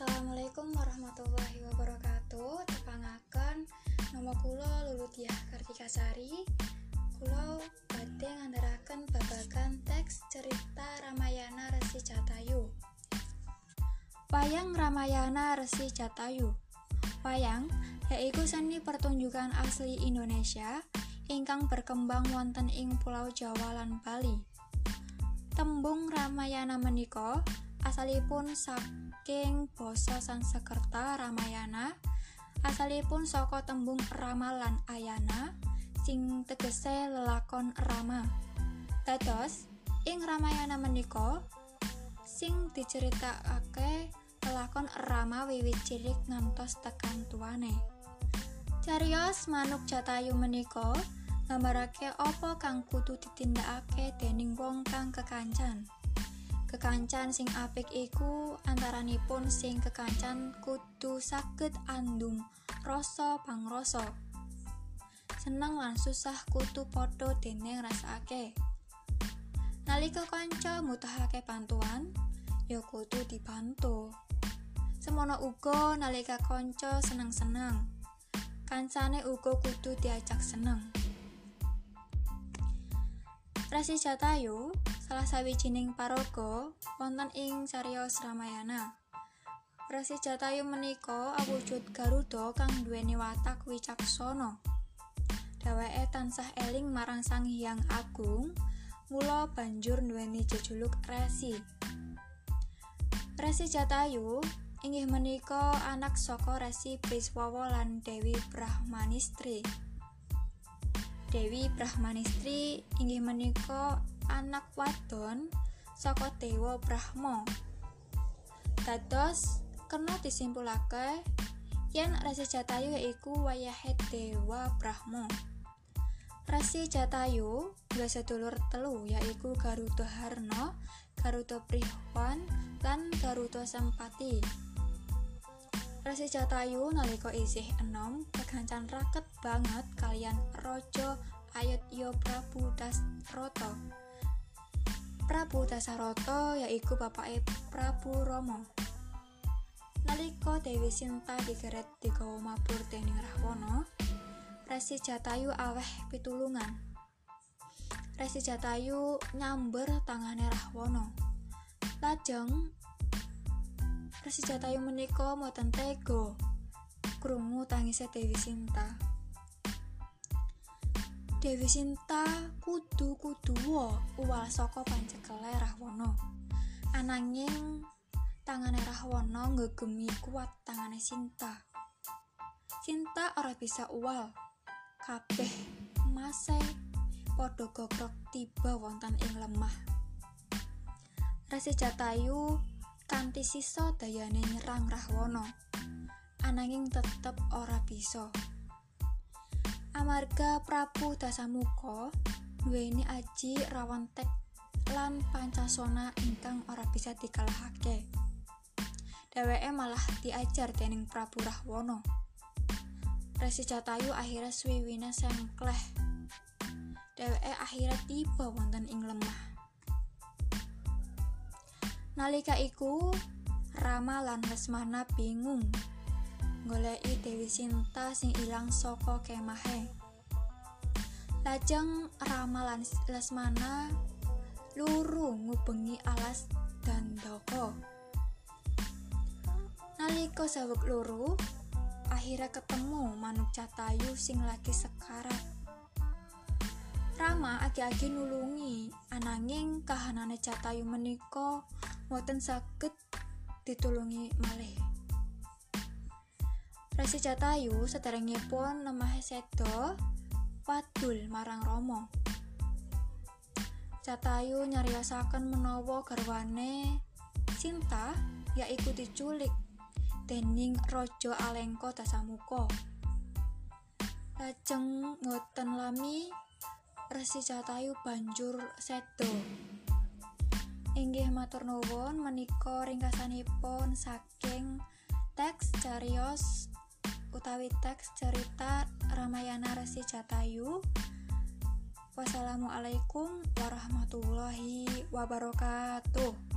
Assalamualaikum warahmatullahi wabarakatuh. Tepangaken nama kula Luludiah Kartikasari. Kula badhe ngandharaken babagan teks cerita Ramayana Resi Jatayu. Wayang Ramayana Resi Jatayu. Wayang yaiku seni pertunjukan asli Indonesia ingkang berkembang wonten ing Pulau Jawa lan Bali. Tembung Ramayana menika asalipun saking basa Sanskerta Ramayana asalipun saka tembung ramalan ayana sing tegese lelakon Rama. Dados ing Ramayana menika sing diceritakake lelakon Rama wiwit cilik ngantos tekan tuane Carios manuk Jatayu menika nggambarake apa kang kudu ditindakake dening wong kang kekancan kekancan sing apik iku antaranipun sing kekancan kudu saged andum rasa pangrasa seneng lan susah kudu padha dening rasake nalika kanca mutahake bantuan ya kudu dibantu. Semono uga nalika kanca seneng-seneng kancane uga kudu diajak seneng. Resi Jatayu salah sawijining paraga wonten ing cariyos Ramayana. Resi Jatayu menika awujud Garuda kang duweni watak wicaksana. Dheweke tansah eling marang Sang Hyang Agung, mula banjur duweni jejuluk Resi. Resi Jatayu inggih menika anak saka Resi Briswawa lan Dewi Brahmanistri. Dewi Brahmanistri inggih menika anak wadon saka Dewa Brahma. Dados kena disimpulake yen Resi Jatayu yaiku wayahe Dewa Brahma. Resi Jatayu dua sedulur telu yaiku Garuda Harna, Garuda Prihwan, lan Garuda Sempati. Resi Jatayu nalika isih enom kegancan raket banget kalian Raja Ayodhya Prabu Dasrata. Prabu Dasarata yaiku bapake Prabu Rama. Nalika Dewi Sinta digeret digawa mabur dening Rahwana, Resi Jatayu aweh pitulungan. Resi Jatayu nyamber tangane Rahwana. Lajeng Resi Jatayu menika mboten tega krungu tangise Dewi Sinta. Dewi Sinta kudu kudu uwal saka pancekele Rahwana. Ananging tangane Rahwana ngegemi kuat tangane Sinta. Sinta ora bisa uwal. Kabeh mase padha gogrok tiba wonten ing lemah. Resi Jatayu kanthi sisa dayane nyerang Rahwana. Ananging tetep ora bisa. Amarga Prabu Dasamuka duweni aji rawantek lan pancasona ingkang ora bisa dikalahake. Dheweke malah diajar dening Prabu Rahwana. Resi Jatayu akhirnya swiwine sengkleh. Dheweke akhirnya tiba wonten ing lemah. Nalika iku Rama lan Lesmana bingung goleki Dewi Sinta sing ilang saka kemahe. Lajeng Rama lan Lesmana luru ngubengi alas Dandaka. Nalika saweg luru, akhirnya ketemu manuk Jatayu sing lagi sekarat. Rama agi-agi nulungi, ananging kahanane Jatayu menika mboten saged ditulungi malih. Resi Jatayu sederengipun lemah sedo wadul marang Rama. Jatayu nyariosaken menawa garwane Sinta yaiku diculik dening Raja Alengka Dasamuka. Lajeng ngoten lami Resi Jatayu banjur sedo. Inggih matur nuwun menika ringkasanipun saking teks cariyos utawi teks cerita Ramayana Resi Jatayu. Wassalamualaikum warahmatullahi wabarakatuh.